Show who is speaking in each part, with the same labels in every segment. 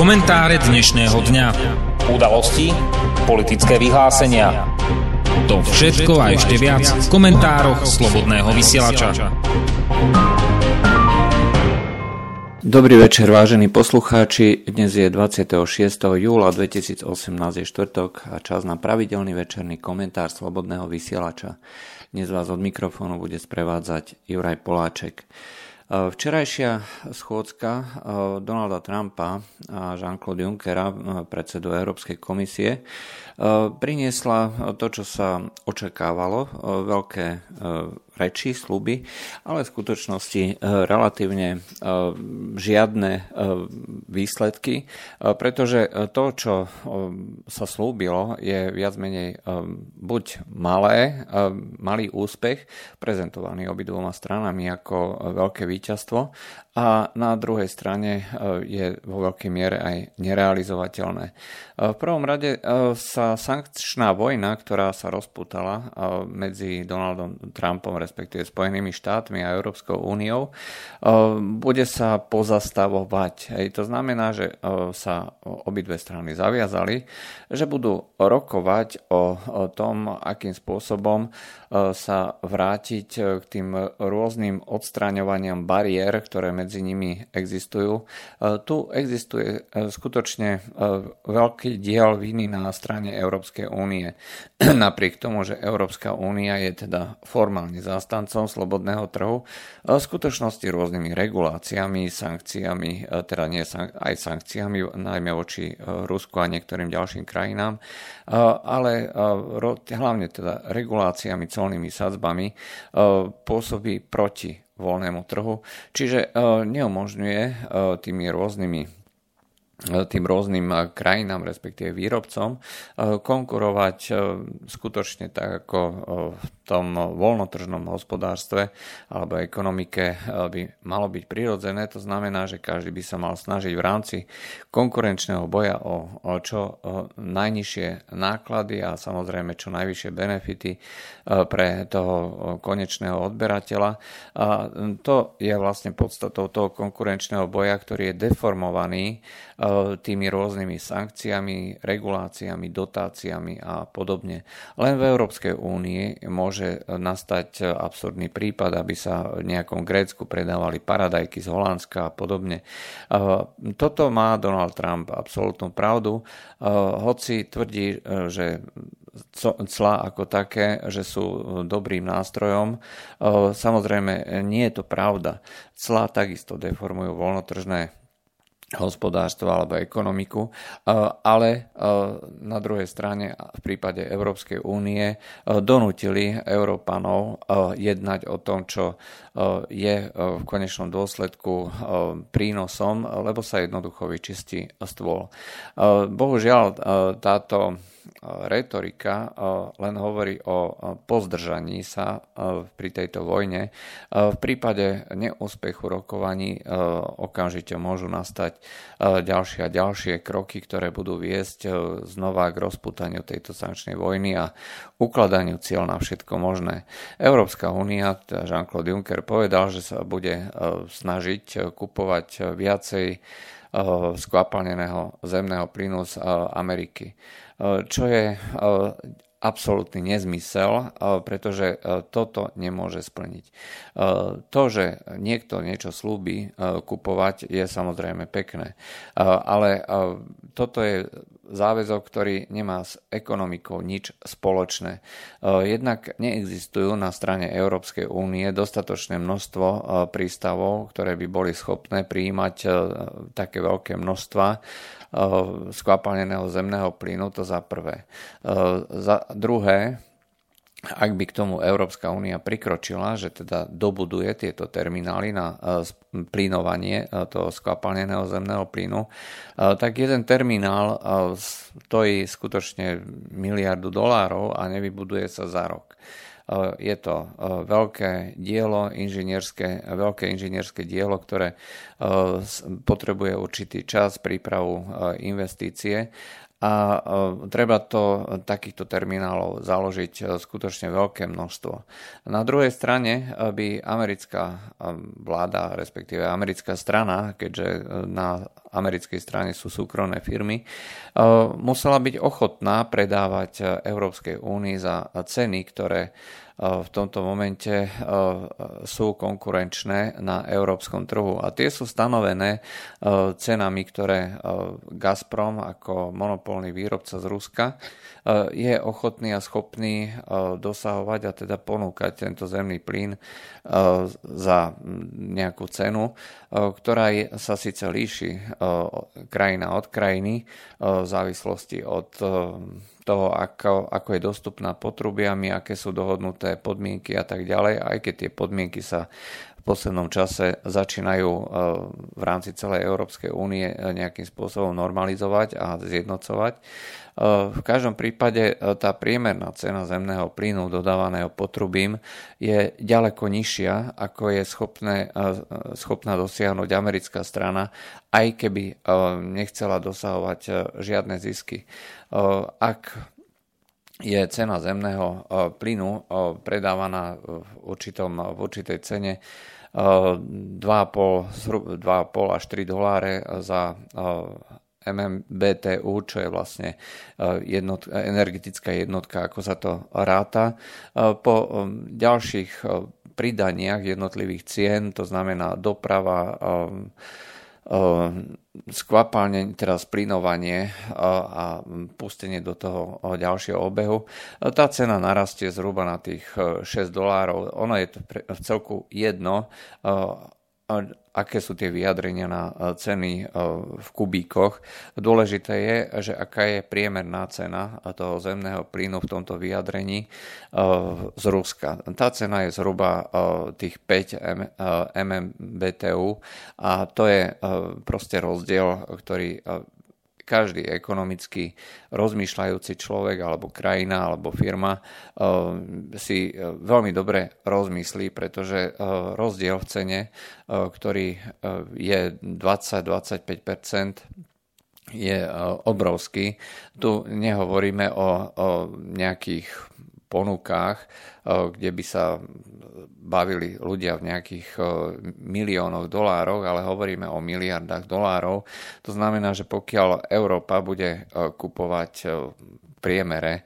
Speaker 1: Komentáre dnešného dňa.
Speaker 2: Udalosti, politické vyhlásenia.
Speaker 1: To všetko a ešte viac v komentároch Slobodného vysielača.
Speaker 3: Dobrý večer, vážení poslucháči. Dnes je 26. júla 2018, je štvrtok a čas na pravidelný večerný komentár Slobodného vysielača. Dnes vás od mikrofónu bude sprevádzať Juraj Poláček. Včerajšia schôdzka Donalda Trumpa a Jean-Claude Junckera, predsedu Európskej komisie, priniesla to, čo sa očakávalo, veľké reči, sluby, ale v skutočnosti e, relatívne e, žiadne e, výsledky, pretože to, čo sa slúbilo, je viac menej buď malé, malý úspech, prezentovaný obidvoma stranami ako veľké víťazstvo a na druhej strane je vo veľkej miere aj nerealizovateľné. V prvom rade sa sankčná vojna, ktorá sa rozputala medzi Donaldom Trumpom, respektíve Spojenými štátmi a Európskou úniou, eh, bude sa pozastavovať. To znamená, že eh, sa obidve strany zaviazali, že budú rokovať o, tom, akým spôsobom eh, sa vrátiť k tým rôznym odstraňovaniam bariér, ktoré medzi nimi existujú. Tu existuje skutočne veľký diel viny na strane Európskej únie. Napriek tomu, že Európska únia je teda formálne zástancom zástancom slobodného trhu, v skutočnosti rôznymi reguláciami, sankciami, e, teda nie aj sankciami, najmä voči e, Rusku a niektorým ďalším krajinám, e, ale hlavne teda reguláciami, colnými sadzbami pôsobí proti voľnému trhu, čiže neumožňuje tými rôznymi tým rôznym krajinám, respektíve výrobcom, konkurovať skutočne tak, ako v tom voľnotržnom hospodárstve alebo ekonomike by malo byť prirodzené. To znamená, že každý by sa mal snažiť v rámci konkurenčného boja o, o čo najnižšie náklady a samozrejme čo najvyššie benefity pre toho konečného odberateľa. A to je vlastne podstatou toho konkurenčného boja, ktorý je deformovaný tými rôznymi sankciami, reguláciami, dotáciami a podobne. Len v Európskej únii môže nastať absurdný prípad, aby sa v nejakom Grécku predávali paradajky z Holandska a podobne. Toto má Donald Trump absolútnu pravdu, hoci tvrdí, že cla ako také, že sú dobrým nástrojom. Samozrejme, nie je to pravda. Cla takisto deformujú voľnotržné hospodárstvo alebo ekonomiku, ale na druhej strane v prípade Európskej únie donútili Európanov jednať o tom, čo je v konečnom dôsledku prínosom, lebo sa jednoducho vyčistí stôl. Bohužiaľ táto retorika len hovorí o pozdržaní sa pri tejto vojne. V prípade neúspechu rokovaní okamžite môžu nastať ďalšie a ďalšie kroky, ktoré budú viesť znova k rozputaniu tejto sankčnej vojny a ukladaniu cieľ na všetko možné. Európska únia, teda Jean-Claude Juncker povedal, že sa bude snažiť kupovať viacej skvapalneného zemného plynu z Ameriky čo je absolútny nezmysel, pretože toto nemôže splniť. To, že niekto niečo slúbi kupovať, je samozrejme pekné, ale toto je záväzok, ktorý nemá s ekonomikou nič spoločné. Jednak neexistujú na strane Európskej únie dostatočné množstvo prístavov, ktoré by boli schopné prijímať také veľké množstva skvapalneného zemného plynu, to za prvé. Druhé, ak by k tomu Európska únia prikročila, že teda dobuduje tieto terminály na e, plynovanie e, toho skvapalneného zemného plynu, e, tak jeden terminál stojí skutočne miliardu dolárov a nevybuduje sa za rok. Je to veľké dielo, inžinierské, veľké inžinierské dielo, ktoré potrebuje určitý čas, prípravu investície a treba to, takýchto terminálov založiť skutočne veľké množstvo. Na druhej strane by americká vláda, respektíve americká strana, keďže na americkej strane sú súkromné firmy, musela byť ochotná predávať Európskej únii za ceny, ktoré v tomto momente sú konkurenčné na európskom trhu. A tie sú stanovené cenami, ktoré Gazprom ako monopolný výrobca z Ruska je ochotný a schopný dosahovať a teda ponúkať tento zemný plyn za nejakú cenu, ktorá sa síce líši krajina od krajiny v závislosti od toho, ako, ako je dostupná potrubiami, aké sú dohodnuté podmienky a tak ďalej, aj keď tie podmienky sa v poslednom čase začínajú v rámci celej Európskej únie nejakým spôsobom normalizovať a zjednocovať. E, v každom prípade tá priemerná cena zemného plynu dodávaného potrubím je ďaleko nižšia, ako je schopné, schopná dosiahnuť americká strana, aj keby nechcela dosahovať žiadne zisky. Ak je cena zemného plynu predávaná v, určitom, v určitej cene 2,5, 2,5 až 3 doláre za MMBTU, čo je vlastne jednot, energetická jednotka, ako sa to ráta. Po ďalších pridaniach jednotlivých cien, to znamená doprava, skvapalne, teda splinovanie a pustenie do toho ďalšieho obehu. Tá cena narastie zhruba na tých 6 dolárov. Ono je to v celku jedno, aké sú tie vyjadrenia na e, ceny e, v kubíkoch. Dôležité je, že aká je priemerná cena toho zemného plynu v tomto vyjadrení e, z Ruska. Tá cena je zhruba tých 5 MMBTU a to je proste rozdiel, ktorý každý ekonomicky rozmýšľajúci človek alebo krajina alebo firma eh, si eh, veľmi dobre rozmyslí, pretože eh, rozdiel v cene, ktorý je 20-25% je obrovský. Tu nehovoríme o, o nejakých ponukách, kde by sa bavili ľudia v nejakých miliónoch dolárov, ale hovoríme o miliardách dolárov. To znamená, že pokiaľ Európa bude kupovať priemere,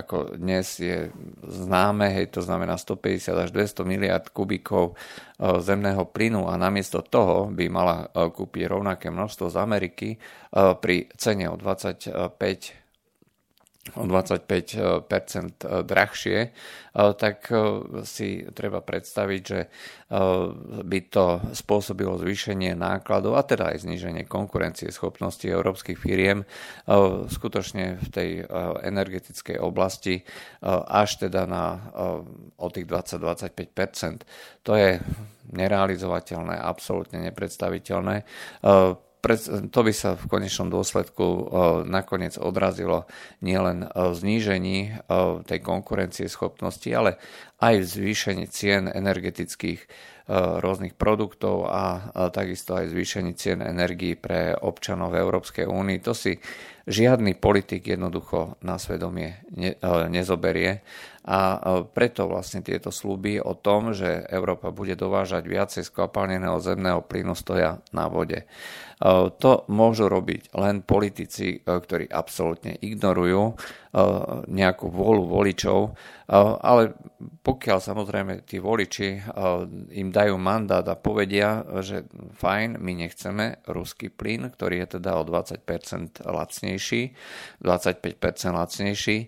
Speaker 3: ako dnes je známe, hej, to znamená 150 až 200 miliard kubíkov zemného plynu a namiesto toho by mala kúpiť rovnaké množstvo z Ameriky pri cene o 25 o 25% drahšie, tak e, si treba predstaviť, že by to spôsobilo zvýšenie nákladov a teda aj zníženie konkurencie schopnosti európskych firiem skutočne v tej energetickej oblasti až teda na o tých 20-25% To je nerealizovateľné, absolútne nepredstaviteľné to by sa v konečnom dôsledku e, nakoniec odrazilo nielen v znížení e, tej konkurencie schopnosti, ale aj v zvýšení cien energetických e, rôznych produktov a takisto aj zvýšení cien energií pre občanov Európskej únii. To si žiadny politik jednoducho na svedomie nezoberie a preto vlastne tieto sluby o tom, že Európa bude dovážať viacej skvapalneného zemného plynu stoja na vode. To môžu robiť len politici, ktorí absolútne ignorujú nejakú vôľu voličov, ale pokiaľ samozrejme tí voliči im dajú mandát a povedia, že fajn, my nechceme ruský plyn, ktorý je teda o 20% lacnejší, 25% lacnejší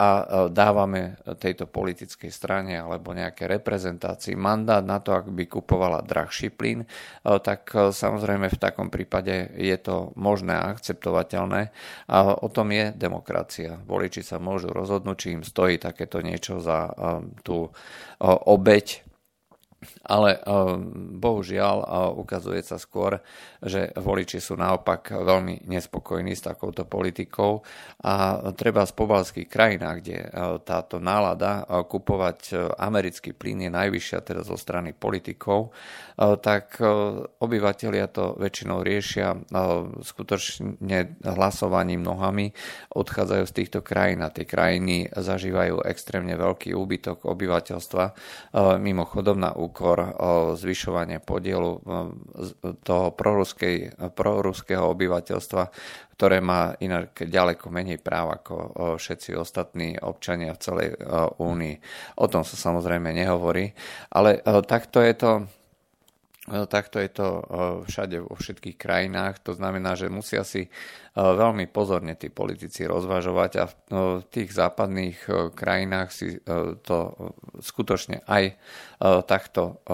Speaker 3: a dávame tejto politickej strane alebo nejaké reprezentácii mandát na to, ak by kupovala drahší plyn, tak samozrejme v takom prípade je to možné a akceptovateľné. A o tom je demokracia demokracia. Voliči sa môžu rozhodnúť, či im stojí takéto niečo za um, tú obeď ale eh, bohužiaľ eh, ukazuje sa skôr, že voliči sú naopak veľmi nespokojní s takouto politikou. A treba z pobalských krajinách, kde eh, táto nálada kupovať americký plyn je najvyššia teda zo strany politikov, tak obyvateľia to väčšinou riešia skutočne hlasovaním nohami, odchádzajú z týchto krajín a tie krajiny zažívajú extrémne veľký úbytok obyvateľstva, mimochodom na úkor zvyšovania podielu toho proruského obyvateľstva, ktoré má inak ďaleko menej práv ako všetci ostatní občania v celej únii. O tom sa samozrejme nehovorí, ale takto je to Takto je to všade vo všetkých krajinách. To znamená, že musia si veľmi pozorne tí politici rozvažovať a v tých západných krajinách si to skutočne aj takto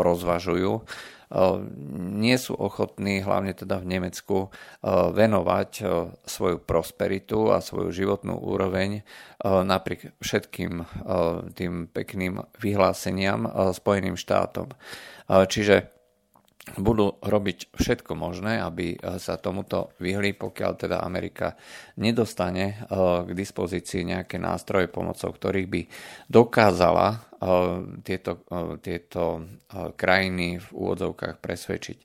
Speaker 3: rozvažujú nie sú ochotní, hlavne teda v Nemecku, venovať svoju prosperitu a svoju životnú úroveň napriek všetkým tým pekným vyhláseniam Spojeným štátom. Čiže budú robiť všetko možné, aby sa tomuto vyhli, pokiaľ teda Amerika nedostane k dispozícii nejaké nástroje, pomocou ktorých by dokázala tieto, tieto krajiny v úvodzovkách presvedčiť.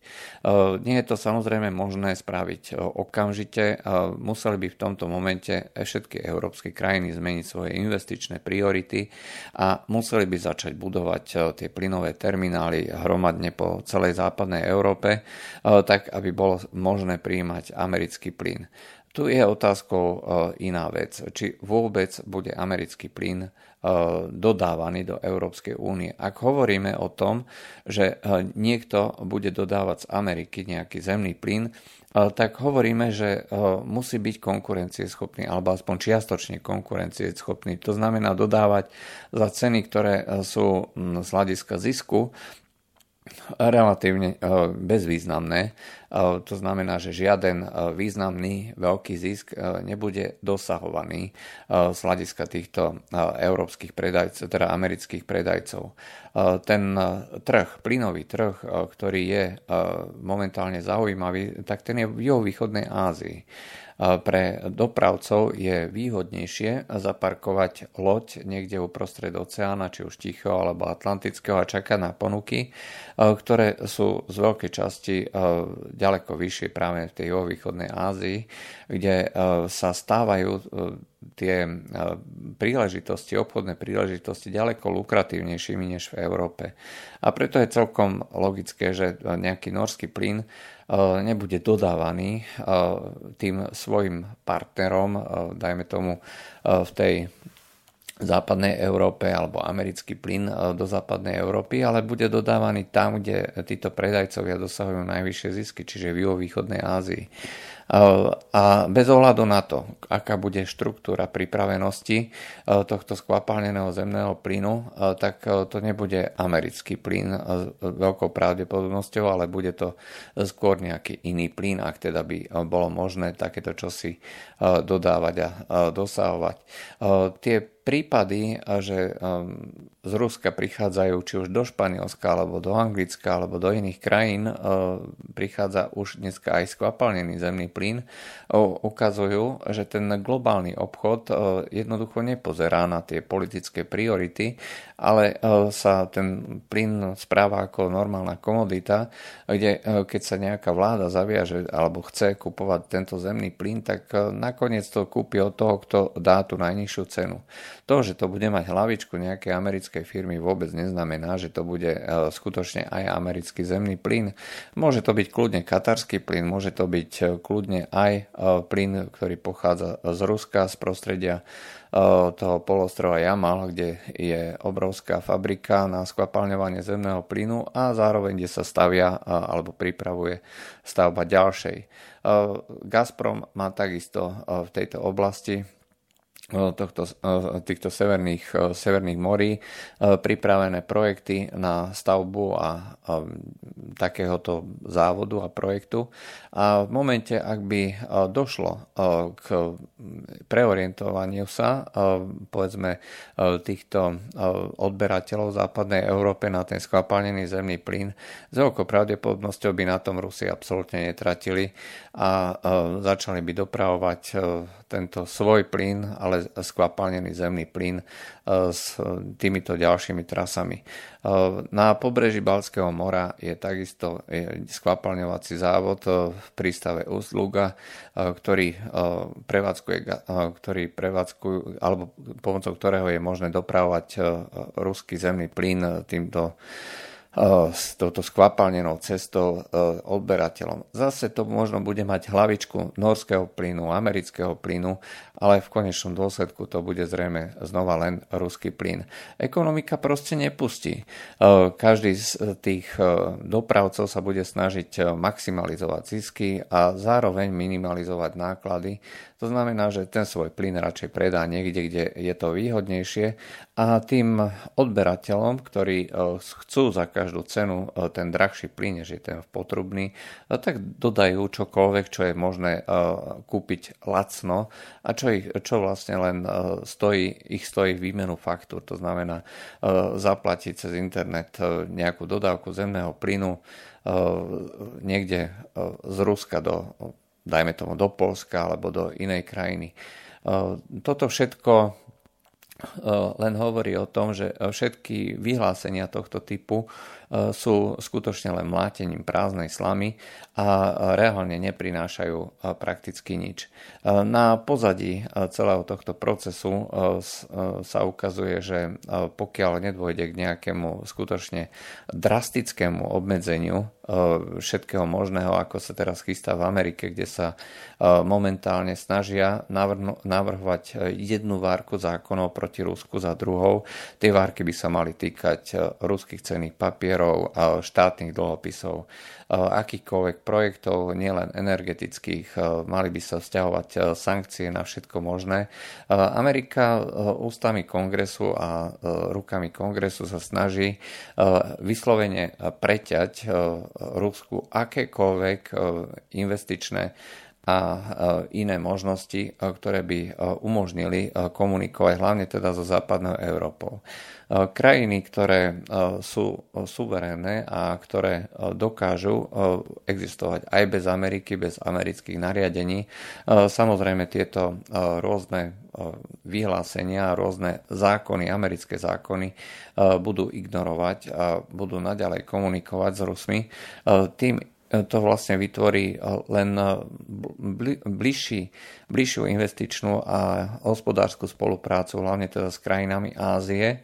Speaker 3: Nie je to samozrejme možné spraviť okamžite. Museli by v tomto momente všetky európske krajiny zmeniť svoje investičné priority a museli by začať budovať tie plynové terminály hromadne po celej západnej Európe, tak aby bolo možné príjmať americký plyn. Tu je otázkou iná vec, či vôbec bude americký plyn dodávaný do Európskej únie. Ak hovoríme o tom, že niekto bude dodávať z Ameriky nejaký zemný plyn, tak hovoríme, že musí byť konkurencieschopný alebo aspoň čiastočne konkurencieschopný. To znamená dodávať za ceny, ktoré sú z hľadiska zisku relatívne bezvýznamné to znamená, že žiaden významný veľký zisk nebude dosahovaný z hľadiska týchto európskych predajcov, teda amerických predajcov. Ten trh, plynový trh, ktorý je momentálne zaujímavý, tak ten je v juhovýchodnej Ázii pre dopravcov je výhodnejšie zaparkovať loď niekde uprostred oceána, či už Tichého alebo Atlantického a čakať na ponuky, ktoré sú z veľkej časti ďaleko vyššie práve v tej juhovýchodnej Ázii, kde e, sa stávajú e, tie e, príležitosti, obchodné príležitosti ďaleko lukratívnejšími než v Európe. A preto je celkom logické, že nejaký norský plyn nebude dodávaný tým svojim partnerom, dajme tomu v tej západnej Európe alebo americký plyn e, do západnej Európy, ale bude dodávaný tam, kde títo predajcovia dosahujú najvyššie zisky, čiže v juhovýchodnej Ázii. A bez ohľadu na to, aká bude štruktúra pripravenosti e, tohto skvapalneného zemného plynu, e, tak e, to nebude americký plyn s veľkou pravdepodobnosťou, ale bude to skôr nejaký iný plyn, ak teda by bolo možné takéto čosi dodávať a dosahovať. Tie prípady, že z Ruska prichádzajú či už do Španielska, alebo do Anglicka, alebo do iných krajín, e, prichádza už dneska aj skvapalnený zemný plyn, ukazujú, že ten globálny obchod e, jednoducho nepozerá na tie politické priority, ale e, sa ten plyn správa ako normálna komodita, kde keď sa nejaká vláda zaviaže alebo chce kupovať tento zemný plyn, tak nakoniec to kúpi od toho, kto dá tú najnižšiu cenu. To, že to bude mať hlavičku americké americkej firmy vôbec neznamená, že to bude e, skutočne aj americký zemný plyn. Môže to byť kľudne katarský plyn, môže to byť e, kľudne aj e, plyn, ktorý pochádza z Ruska, z prostredia toho polostrova Jamal, kde je obrovská fabrika na skvapalňovanie zemného plynu a zároveň, kde sa stavia alebo pripravuje stavba ďalšej. Gazprom má takisto v tejto oblasti tohto, týchto severných, severných morí pripravené projekty na stavbu a, a takéhoto závodu a projektu. A v momente, ak by došlo k preorientovaniu sa, povedzme, týchto odberateľov západnej Európe na ten skvapalnený zemný plyn, s veľkou pravdepodobnosťou by na tom Rusi absolútne netratili a začali by dopravovať tento svoj plyn, ale skvapalnený zemný plyn s týmito ďalšími trasami. Na pobreží Balského mora je takisto skvapalňovací závod v prístave Ustluga, ktorý prevádzkuje, ktorý prevádzkujú, alebo pomocou ktorého je možné dopravovať ruský zemný plyn týmto s touto skvapalnenou cestou odberateľom. Zase to možno bude mať hlavičku norského plynu, amerického plynu, ale v konečnom dôsledku to bude zrejme znova len ruský plyn. Ekonomika proste nepustí. Každý z tých dopravcov sa bude snažiť maximalizovať zisky a zároveň minimalizovať náklady. To znamená, že ten svoj plyn radšej predá niekde, kde je to výhodnejšie a tým odberateľom, ktorí chcú za každú cenu ten drahší plyn, než je ten potrubný, tak dodajú čokoľvek, čo je možné kúpiť lacno a čo, ich, čo vlastne len stojí, ich stojí výmenu faktúr. To znamená zaplatiť cez internet nejakú dodávku zemného plynu niekde z Ruska do dajme tomu do Polska alebo do inej krajiny. Toto všetko len hovorí o tom, že všetky vyhlásenia tohto typu sú skutočne len mlátením prázdnej slamy a reálne neprinášajú prakticky nič. Na pozadí celého tohto procesu sa ukazuje, že pokiaľ nedôjde k nejakému skutočne drastickému obmedzeniu všetkého možného, ako sa teraz chystá v Amerike, kde sa momentálne snažia navrhovať jednu várku zákonov proti Rusku za druhou. Tie várky by sa mali týkať ruských cenných papierov, úverov, štátnych dlhopisov, akýchkoľvek projektov, nielen energetických, mali by sa vzťahovať sankcie na všetko možné. Amerika ústami kongresu a rukami kongresu sa snaží vyslovene preťať Rusku akékoľvek investičné a iné možnosti, ktoré by umožnili komunikovať hlavne teda so západnou Európou. Krajiny, ktoré sú suverénne a ktoré dokážu existovať aj bez Ameriky, bez amerických nariadení, samozrejme tieto rôzne vyhlásenia, rôzne zákony, americké zákony budú ignorovať a budú naďalej komunikovať s Rusmi. Tým to vlastne vytvorí eh, len eh, bližší, bližšiu investičnú a hospodárskú spoluprácu, hlavne teda s krajinami Ázie.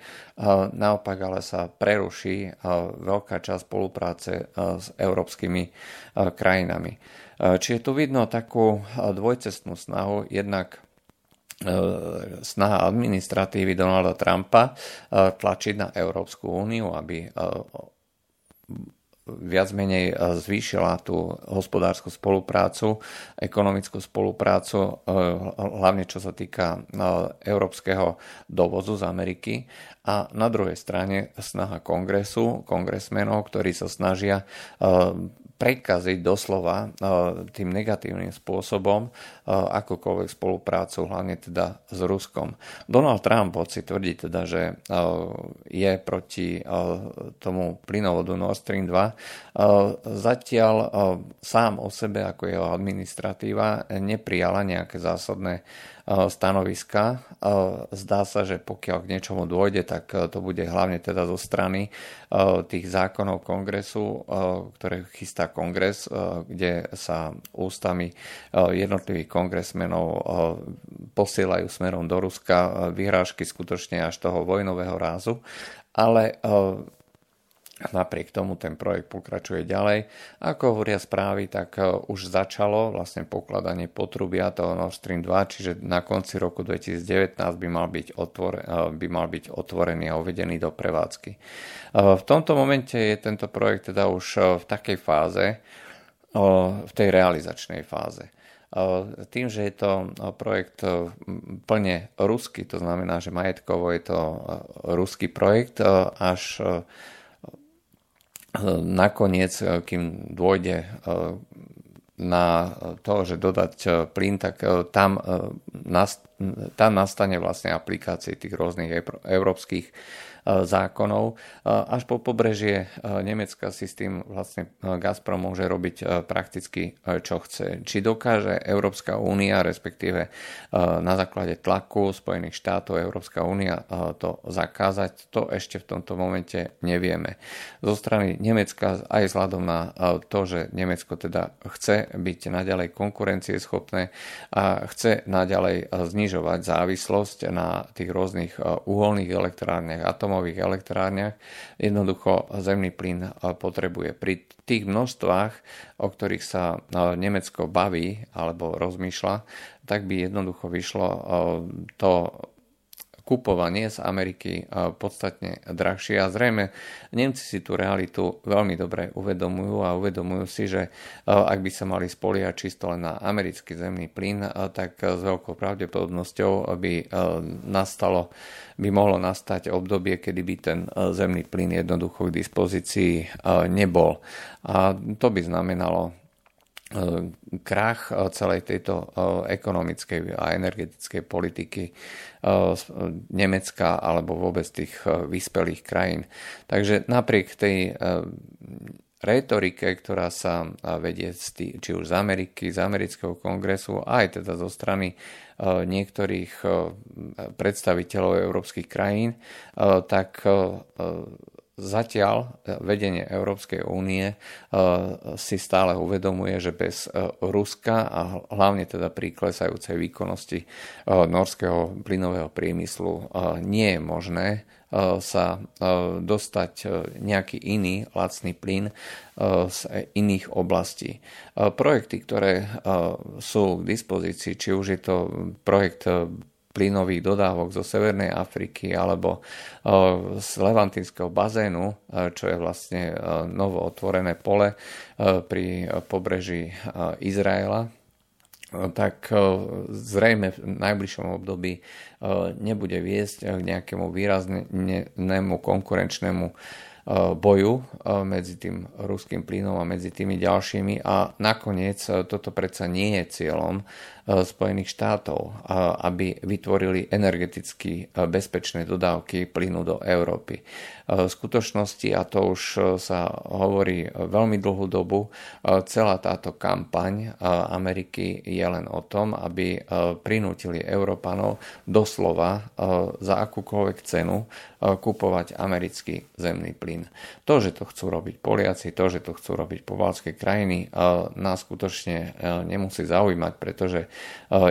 Speaker 3: Naopak ale sa preruší veľká časť spolupráce s európskymi krajinami. Čiže tu vidno takú dvojcestnú snahu, jednak snaha administratívy Donalda Trumpa tlačiť na Európsku úniu, aby viac menej e, zvýšila tú hospodárskú spoluprácu, ekonomickú spoluprácu, e, hlavne čo sa týka e, európskeho dovozu z Ameriky. A na druhej strane snaha kongresu, kongresmenov, ktorí sa snažia prekaziť doslova tým negatívnym spôsobom akokoľvek spoluprácu, hlavne teda s Ruskom. Donald Trump si tvrdí teda, že je proti tomu plynovodu Nord Stream 2. Zatiaľ sám o sebe ako jeho administratíva neprijala nejaké zásadné stanoviska. Zdá sa, že pokiaľ k niečomu dôjde, tak to bude hlavne teda zo strany tých zákonov kongresu, ktoré chystá kongres, kde sa ústami jednotlivých kongresmenov posielajú smerom do Ruska vyhrážky skutočne až toho vojnového rázu. Ale Napriek tomu ten projekt pokračuje ďalej. Ako hovoria správy, tak e, už začalo vlastne pokladanie potrubia toho Nord Stream 2, čiže na konci roku 2019 by mal byť, otvore, e, by mal byť otvorený a uvedený do prevádzky. E, v tomto momente je tento projekt teda už v takej fáze, v tej realizačnej fáze. Tým, že je to projekt plne ruský, to znamená, že majetkovo je to ruský projekt, až nakoniec, kým dôjde na to, že dodať plyn, tak tam, tam nastane vlastne aplikácie tých rôznych európskych zákonov. E, až po pobrežie e, Nemecka si s tým vlastne Gazprom môže robiť prakticky čo chce. Či dokáže Európska únia, respektíve na základe tlaku Spojených štátov Európska únia to zakázať, to ešte v tomto momente nevieme. Zo strany Nemecka aj vzhľadom na to, že Nemecko teda chce byť naďalej konkurencieschopné a chce naďalej znižovať závislosť na tých rôznych uholných elektrárniach, atomov atomových elektrárniach. Jednoducho zemný plyn eh, potrebuje. Pri tých množstvách, o ktorých sa eh, Nemecko baví alebo rozmýšľa, tak by jednoducho vyšlo eh, to kupovanie z Ameriky podstatne drahšie a zrejme Nemci si tú realitu veľmi dobre uvedomujú a uvedomujú si, že ak by sa mali spoliať čisto len na americký zemný plyn, tak s veľkou pravdepodobnosťou by nastalo by mohlo nastať obdobie, kedy by ten zemný plyn jednoducho k dispozícii nebol. A to by znamenalo E, krach e, celej tejto e, ekonomickej a energetickej politiky Nemecka alebo vôbec tých vyspelých krajín. Takže napriek tej retorike, ktorá sa vedie či už z Ameriky, z amerického kongresu, aj teda zo strany niektorých predstaviteľov európskych krajín, tak Zatiaľ vedenie Európskej únie e, si stále uvedomuje, že bez e, Ruska a hlavne teda pri klesajúcej výkonnosti e, norského plynového priemyslu nie je možné sa dostať nejaký iný lacný plyn z iných oblastí. Projekty, ktoré sú k dispozícii, či už je to projekt plynových dodávok zo Severnej Afriky alebo z levantinského bazénu, čo je vlastne novo otvorené pole pri pobreží Izraela, tak zrejme v najbližšom období nebude viesť k nejakému výraznému konkurenčnému boju medzi tým ruským plynom a medzi tými ďalšími. A nakoniec toto predsa nie je cieľom Spojených štátov, eh, aby vytvorili energeticky eh, bezpečné dodávky plynu do Európy. V skutočnosti, a to už sa hovorí veľmi dlhú dobu, celá táto kampaň Ameriky je len o tom, aby prinútili Európanov doslova za akúkoľvek cenu kupovať americký zemný plyn. To, že to chcú robiť Poliaci, to, že to chcú robiť povalské krajiny, nás skutočne nemusí zaujímať, pretože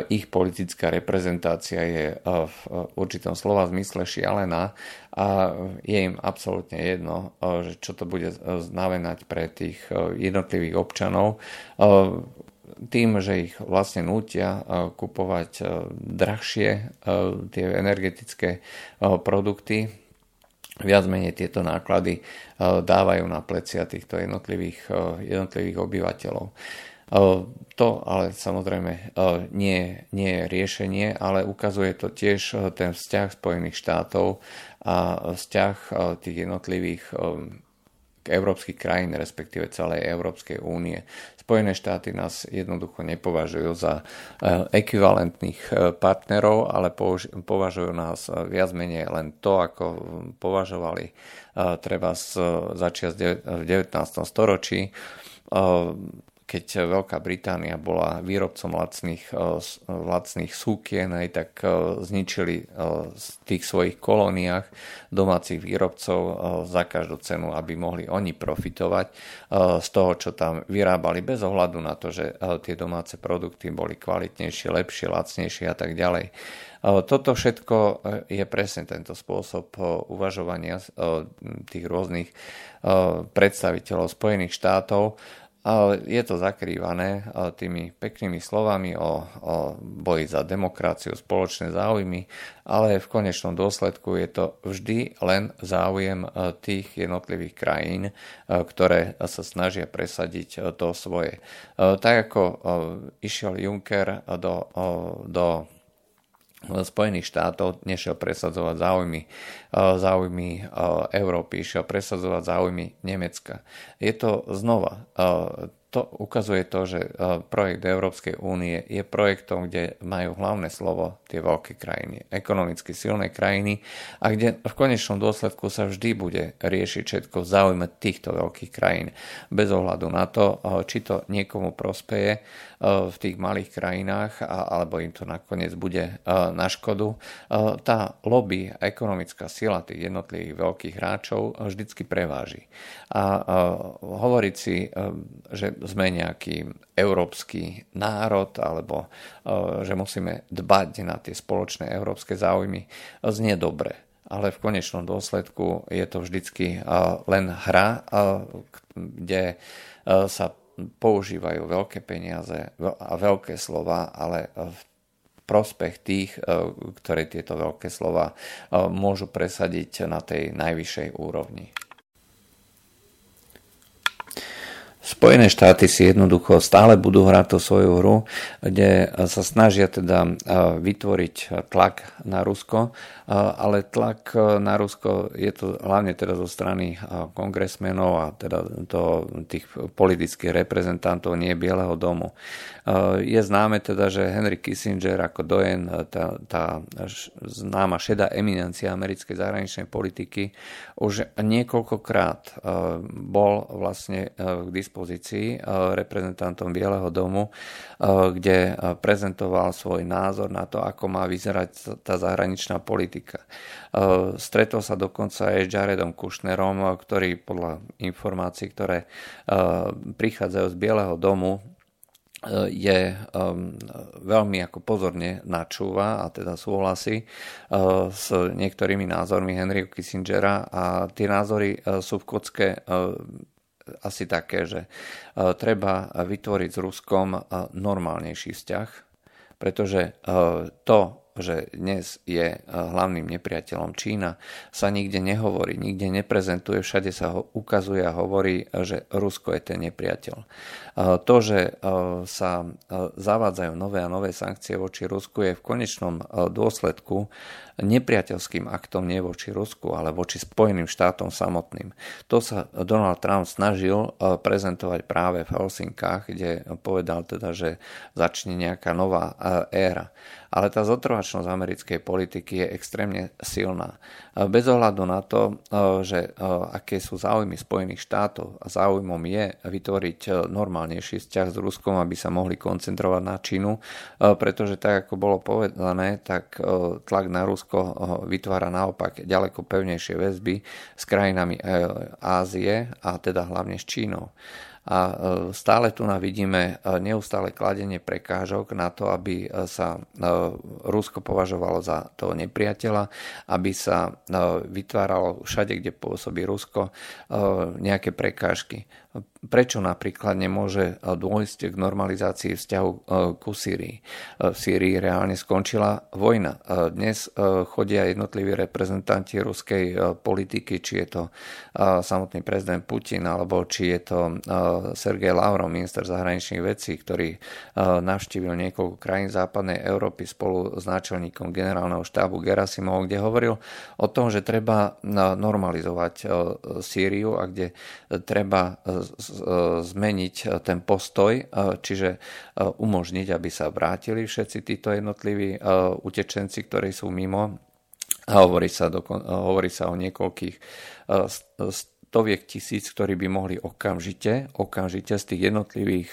Speaker 3: ich politická reprezentácia je eh, v určitom slova zmysle šialená a je im absolútne jedno, eh, že čo to bude znamenať pre tých jednotlivých občanov tým, že ich vlastne nútia kupovať drahšie tie energetické produkty, viac menej tieto náklady dávajú na plecia týchto jednotlivých, jednotlivých obyvateľov. To ale samozrejme nie, nie je riešenie, ale ukazuje to tiež ten vzťah Spojených štátov a vzťah tých jednotlivých európskych krajín, respektíve celej Európskej únie. Spojené štáty nás jednoducho nepovažujú za ekvivalentných partnerov, ale považujú nás viac menej len to, ako považovali treba z v 19. storočí keď Veľká Británia bola výrobcom lacných, eh, lacných súkien, aj tak eh, zničili v eh, tých svojich kolóniách domácich výrobcov za každú cenu, aby mohli oni profitovať z toho, čo tam vyrábali, bez ohľadu na to, že tie domáce produkty boli kvalitnejšie, lepšie, lacnejšie a tak ďalej. Toto všetko je presne tento spôsob uvažovania tých rôznych predstaviteľov Spojených štátov, je to zakrývané tými peknými slovami o, o boji za demokraciu, spoločné záujmy, ale v konečnom dôsledku je to vždy len záujem tých jednotlivých krajín, ktoré sa snažia presadiť to svoje. Tak ako išiel Juncker do, do Spojených štátov nešiel presadzovať záujmy, e, záujmy e, Európy, išiel presadzovať záujmy Nemecka. Je to znova e, to ukazuje to, že projekt Európskej únie je projektom, kde majú hlavné slovo tie veľké krajiny, ekonomicky silné krajiny a kde v konečnom dôsledku sa vždy bude riešiť všetko v záujme týchto veľkých krajín. Bez ohľadu na to, či to niekomu prospeje v tých malých krajinách alebo im to nakoniec bude na škodu. Tá lobby, ekonomická sila tých jednotlivých veľkých hráčov vždycky preváži. A hovoriť si, že sme nejaký európsky národ alebo že musíme dbať na tie spoločné európske záujmy, znie dobre ale v konečnom dôsledku je to vždycky len hra, kde sa používajú veľké peniaze a veľké slova, ale v prospech tých, ktoré tieto veľké slova môžu presadiť na tej najvyššej úrovni. Spojené štáty si jednoducho stále budú hrať tú svoju hru, kde sa snažia teda vytvoriť tlak na Rusko, ale tlak na Rusko je to hlavne teda zo strany kongresmenov a teda to, tých politických reprezentantov nie Bieleho domu. Je známe teda, že Henry Kissinger ako dojen, tá, tá známa šedá eminencia americkej zahraničnej politiky, už niekoľkokrát bol vlastne k dispozícii dispozícii eh, reprezentantom Bieleho domu, eh, kde eh, prezentoval svoj názor na to, ako má vyzerať tá zahraničná politika. Stretol sa dokonca aj s Jaredom Kushnerom, ktorý podľa informácií, ktoré prichádzajú z Bieleho domu, je um, veľmi ako pozorne načúva a teda súhlasí uh, s niektorými názormi Henryho Kissingera a tie názory uh, sú v kocke uh, asi také, že e, treba vytvoriť s Ruskom e, normálnejší vzťah, pretože e, to, že dnes je hlavným nepriateľom Čína, sa nikde nehovorí, nikde neprezentuje, všade sa ho ukazuje a hovorí, že Rusko je ten nepriateľ. To, že sa zavádzajú nové a nové sankcie voči Rusku je v konečnom dôsledku nepriateľským aktom nie voči Rusku, ale voči Spojeným štátom samotným. To sa Donald Trump snažil e, prezentovať práve v Helsinkách, kde povedal teda, že začne nejaká nová e, éra. Ale tá zotrvačnosť americkej politiky je extrémne silná. E, bez ohľadu na to, že aké sú záujmy Spojených štátov a záujmom je vytvoriť normálnejší vzťah s Ruskom, aby sa mohli koncentrovať na Čínu, pretože tak ako bolo povedané, tak tlak na Rusko Rusko vytvára naopak ďaleko pevnejšie väzby s krajinami e, Ázie a teda hlavne s Čínou. A e, stále tu vidíme neustále kladenie prekážok na to, aby sa Rusko považovalo za toho nepriateľa, aby sa vytváralo všade, kde pôsobí Rusko, nejaké prekážky. Prečo napríklad nemôže eh, dôjsť k normalizácii vzťahu eh, ku Sýrii? Eh, v Sýrii reálne skončila vojna. Dnes chodia jednotliví reprezentanti ruskej politiky, či je to samotný prezident Putin, alebo či je to Sergej Lavrov, minister zahraničných vecí, ktorý navštívil niekoľko krajín západnej Európy spolu s náčelníkom generálneho štábu Gerasimov, kde hovoril o tom, že treba normalizovať Sýriu a kde treba zmeniť e, ten postoj, e, čiže e, umožniť, aby sa vrátili všetci títo jednotliví utečenci, ktorí sú mimo. Hovorí sa, dokon, hovorí sa o niekoľkých stoviek tisíc, ktorí by mohli okamžite, okamžite z tých jednotlivých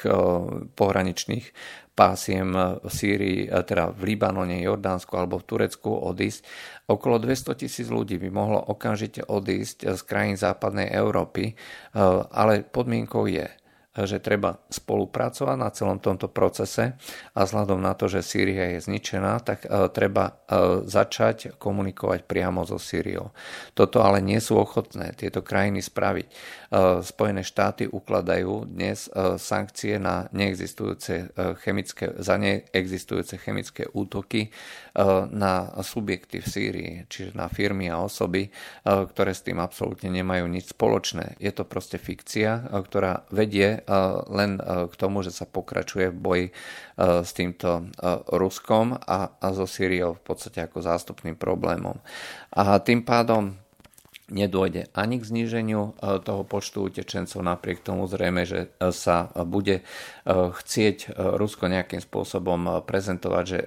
Speaker 3: pohraničných pásiem v Sýrii, teda v Libanone, Jordánsku alebo v Turecku odísť. Okolo 200 tisíc ľudí by mohlo okamžite odísť z krajín západnej Európy, ale podmienkou je, že treba spolupracovať na celom tomto procese a vzhľadom na to, že Sýria je zničená, tak treba začať komunikovať priamo so Sýriou. Toto ale nie sú ochotné tieto krajiny spraviť. Spojené štáty ukladajú dnes sankcie na neexistujúce chemické, za neexistujúce chemické útoky na subjekty v Sýrii, čiže na firmy a osoby, ktoré s tým absolútne nemajú nič spoločné. Je to proste fikcia, ktorá vedie len k tomu, že sa pokračuje v boji s týmto Ruskom a, a so Syriou v podstate ako zástupným problémom. A tým pádom nedôjde ani k zníženiu toho počtu utečencov, napriek tomu zrejme, že sa bude chcieť Rusko nejakým spôsobom prezentovať, že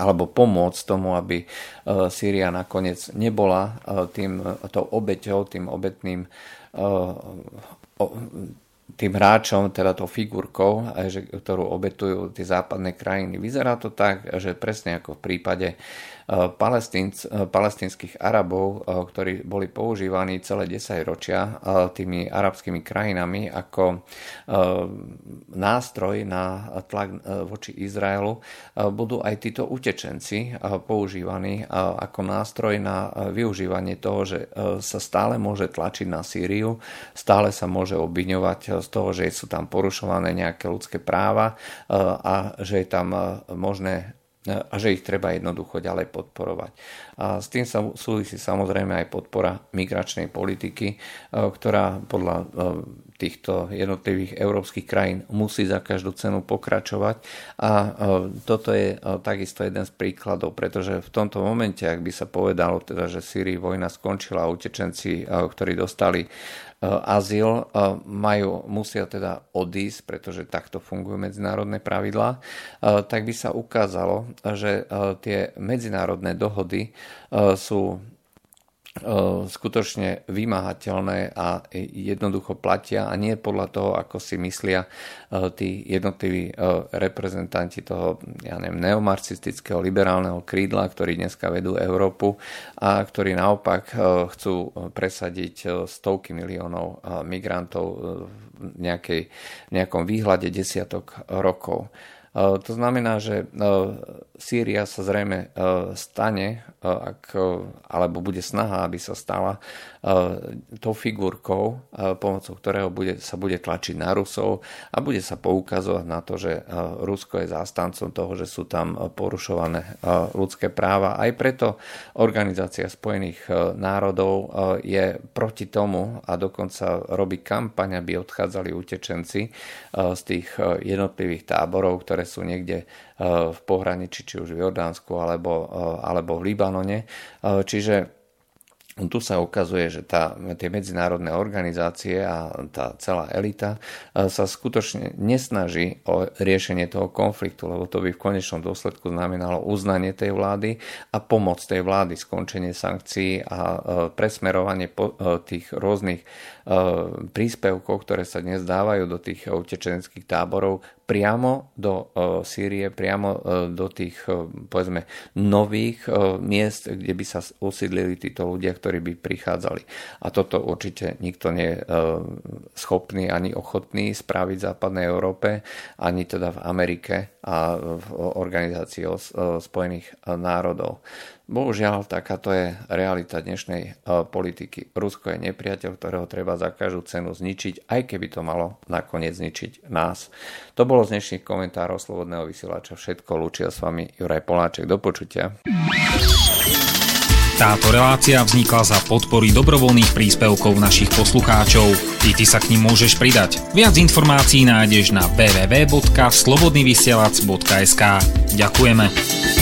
Speaker 3: alebo pomôcť tomu, aby Sýria nakoniec nebola tým, tou obeťou, tým obetným tým hráčom, teda tou figurkou, ktorú obetujú tie západné krajiny. Vyzerá to tak, že presne ako v prípade palestinských Arabov, ktorí boli používaní celé 10 ročia tými arabskými krajinami ako nástroj na tlak voči Izraelu, budú aj títo utečenci používaní ako nástroj na využívanie toho, že sa stále môže tlačiť na Sýriu, stále sa môže obviňovať z toho, že sú tam porušované nejaké ľudské práva a že je tam možné a že ich treba jednoducho ďalej podporovať. A s tým sa súvisí samozrejme aj podpora migračnej politiky, e, ktorá podľa e, týchto jednotlivých európskych krajín musí za každú cenu pokračovať. A e, toto je takisto jeden z príkladov, pretože v tomto momente, ak by sa povedalo, teda, že Syrii vojna skončila a utečenci, ktorí dostali azyl, eh, majú, musia teda odísť, pretože takto fungujú medzinárodné pravidlá, eh, tak by sa ukázalo, že tie medzinárodné dohody sú skutočne vymáhateľné a jednoducho platia a nie podľa toho, ako si myslia tí jednotliví reprezentanti toho ja neviem, neomarxistického liberálneho krídla, ktorí dneska vedú Európu a ktorí naopak chcú presadiť stovky miliónov migrantov v, nejakej, v nejakom výhľade desiatok rokov. To znamená, že Sýria sa zrejme stane, ak, alebo bude snaha, aby sa stala tou figurkou, pomocou ktorého bude, sa bude tlačiť na Rusov a bude sa poukazovať na to, že Rusko je zástancom toho, že sú tam porušované ľudské práva. Aj preto Organizácia spojených národov je proti tomu a dokonca robí kampaň, aby odchádzali utečenci z tých jednotlivých táborov, ktoré ktoré sú niekde eh, v pohraničí, či už v Jordánsku alebo, eh, alebo v Libanone. Eh, čiže tu sa ukazuje, že tá, tie medzinárodné organizácie a tá celá elita sa skutočne nesnaží o riešenie toho konfliktu, lebo to by v konečnom dôsledku znamenalo uznanie tej vlády a pomoc tej vlády, skončenie sankcií a presmerovanie tých rôznych príspevkov, ktoré sa dnes dávajú do tých utečenských táborov priamo do uh, Sýrie, priamo uh, do tých, uh, povedzme, nových miest, kde by sa usídlili títo ľudia, ktorí by prichádzali. A toto určite nikto nie je schopný ani ochotný spraviť v západnej Európe, ani teda v Amerike a v organizácii Spojených národov. Bohužiaľ, takáto je realita dnešnej e, politiky. Rusko je nepriateľ, ktorého treba za každú cenu zničiť, aj keby to malo nakoniec zničiť nás. To bolo z dnešných komentárov Slobodného vysielača všetko. Lúčia s vami Juraj Poláček. Do počutia.
Speaker 1: Táto relácia vznikla za podpory dobrovoľných príspevkov našich poslucháčov. I ty sa k ním môžeš pridať. Viac informácií nájdeš na www.slobodnyvysielac.sk Ďakujeme.